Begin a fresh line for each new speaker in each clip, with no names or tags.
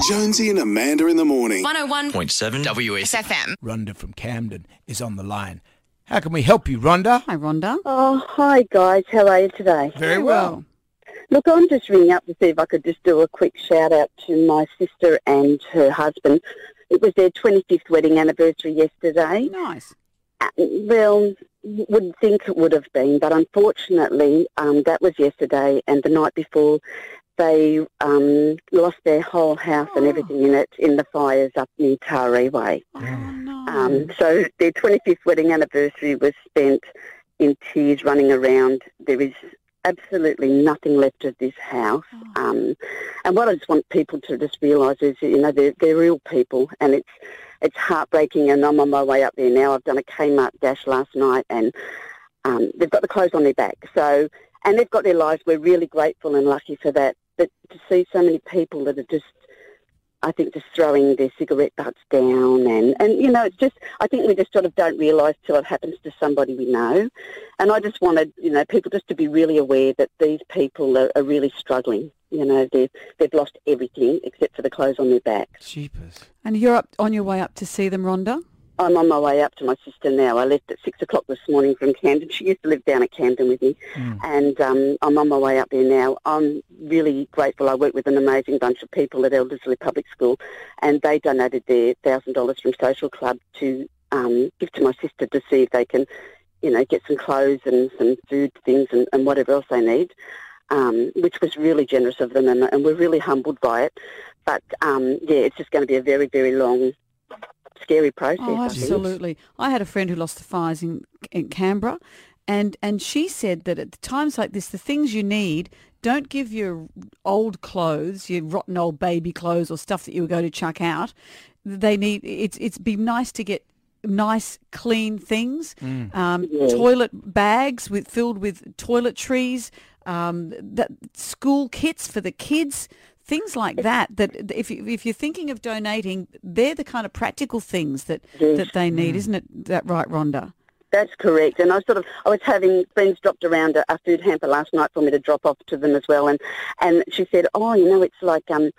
Jonesy and Amanda in the morning.
101.7 WS.
FM.
Rhonda from Camden is on the line. How can we help you, Rhonda?
Hi, Rhonda.
Oh, hi guys. How are you today?
Very well.
Look, I'm just ringing up to see if I could just do a quick shout out to my sister and her husband. It was their 25th wedding anniversary yesterday.
Nice.
Uh, Well, wouldn't think it would have been, but unfortunately, um, that was yesterday, and the night before, they um, lost their whole house and everything in it in the fires up near Taree Way.
Oh, no.
Um, so their 25th wedding anniversary was spent in tears running around. There is absolutely nothing left of this house. Um, and what I just want people to just realise is, you know, they're, they're real people and it's it's heartbreaking and I'm on my way up there now. I've done a Kmart dash last night and um, they've got the clothes on their back. So, and they've got their lives. We're really grateful and lucky for that. But to see so many people that are just I think just throwing their cigarette butts down and, and you know, it's just, I think we just sort of don't realise till it happens to somebody we know. And I just wanted, you know, people just to be really aware that these people are, are really struggling. You know, they've, they've lost everything except for the clothes on their back.
Jeepers.
And you're up on your way up to see them, Rhonda?
I'm on my way up to my sister now. I left at six o'clock this morning from Camden. She used to live down at Camden with me, and um, I'm on my way up there now. I'm really grateful. I work with an amazing bunch of people at Elderslie Public School, and they donated their thousand dollars from Social Club to um, give to my sister to see if they can, you know, get some clothes and some food things and, and whatever else they need. Um, which was really generous of them, and, and we're really humbled by it. But um, yeah, it's just going to be a very, very long, scary process.
Oh, absolutely. I had a friend who lost the fires in, in Canberra, and, and she said that at times like this, the things you need, don't give your old clothes, your rotten old baby clothes or stuff that you were going to chuck out. They need, it's, it's be nice to get nice, clean things, um,
Yeah.
toilet bags with filled with toiletries, um, that school kits for the kids, things like that. That if you, if you're thinking of donating, they're the kind of practical things that
Yes.
that they need, isn't it? That right, Rhonda?
That's correct. And I sort of, I was having friends dropped around a, a food hamper last night for me to drop off to them as well. And, and she said, oh, you know, it's like um,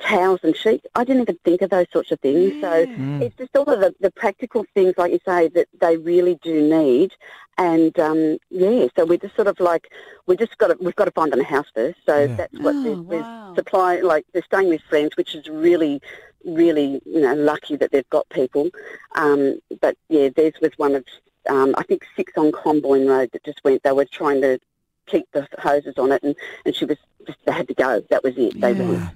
towels and sheets. I didn't even think of those sorts of things. So it's just all of the, the practical things, like you say, that they really do need. And um, yeah, so we're just sort of like, we just got to, we've got to find them a house first. So
Yeah.
that's what
Oh,
we're, we're
wow.
supply, like they're staying with friends, which is really, really, you know, lucky that they've got people. Um, but yeah, theirs was one of, um, I think six on Comboyne Road that just went. They were trying to keep the hoses on it, and, and she was just they had to go. That was it. They
Yeah.
went.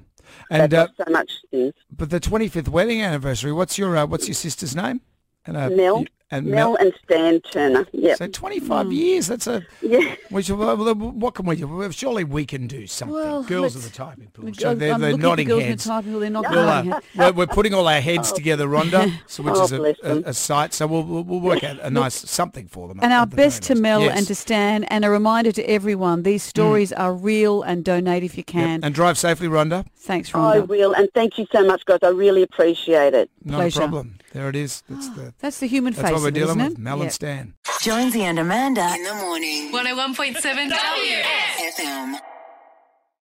And uh,
so much things.
but the 25th wedding anniversary. What's your uh, what's your sister's name? And uh,
Mel,
you- and
Mel and Stan Turner. Yep.
So 25 hmm. years. That's a.
Yeah.
Which, well, well, what can we do? Surely we can do something.
Well,
Girls are the typing pool.
I'm
So they're, um,
looking
they're
at the
nodding
girls in the
heads.
typing pool, They're not
we'll, uh, we're, we're putting all our heads oh. together, Rhonda, so which
Oh,
is a,
bless
a, a site. So we'll, we'll, we'll work out a nice something for them.
And our
the very
best to. Mel
Yes.
and to Stan, and a reminder to everyone: these hmm. stories are real, and donate if you
Yep.
can.
And drive safely, Rhonda.
Thanks, Rhonda.
I
Rhonda.
will, and thank you so much, guys. I really appreciate it.
Not
Pleasure.
a problem. There it is. That's ah, the.
That's the human
That's
face,
what we're
of it,
dealing with.
it?
Mel
Yeah.
and Stan.
Jonesy and Amanda in the morning.
101.7 WS.
FM.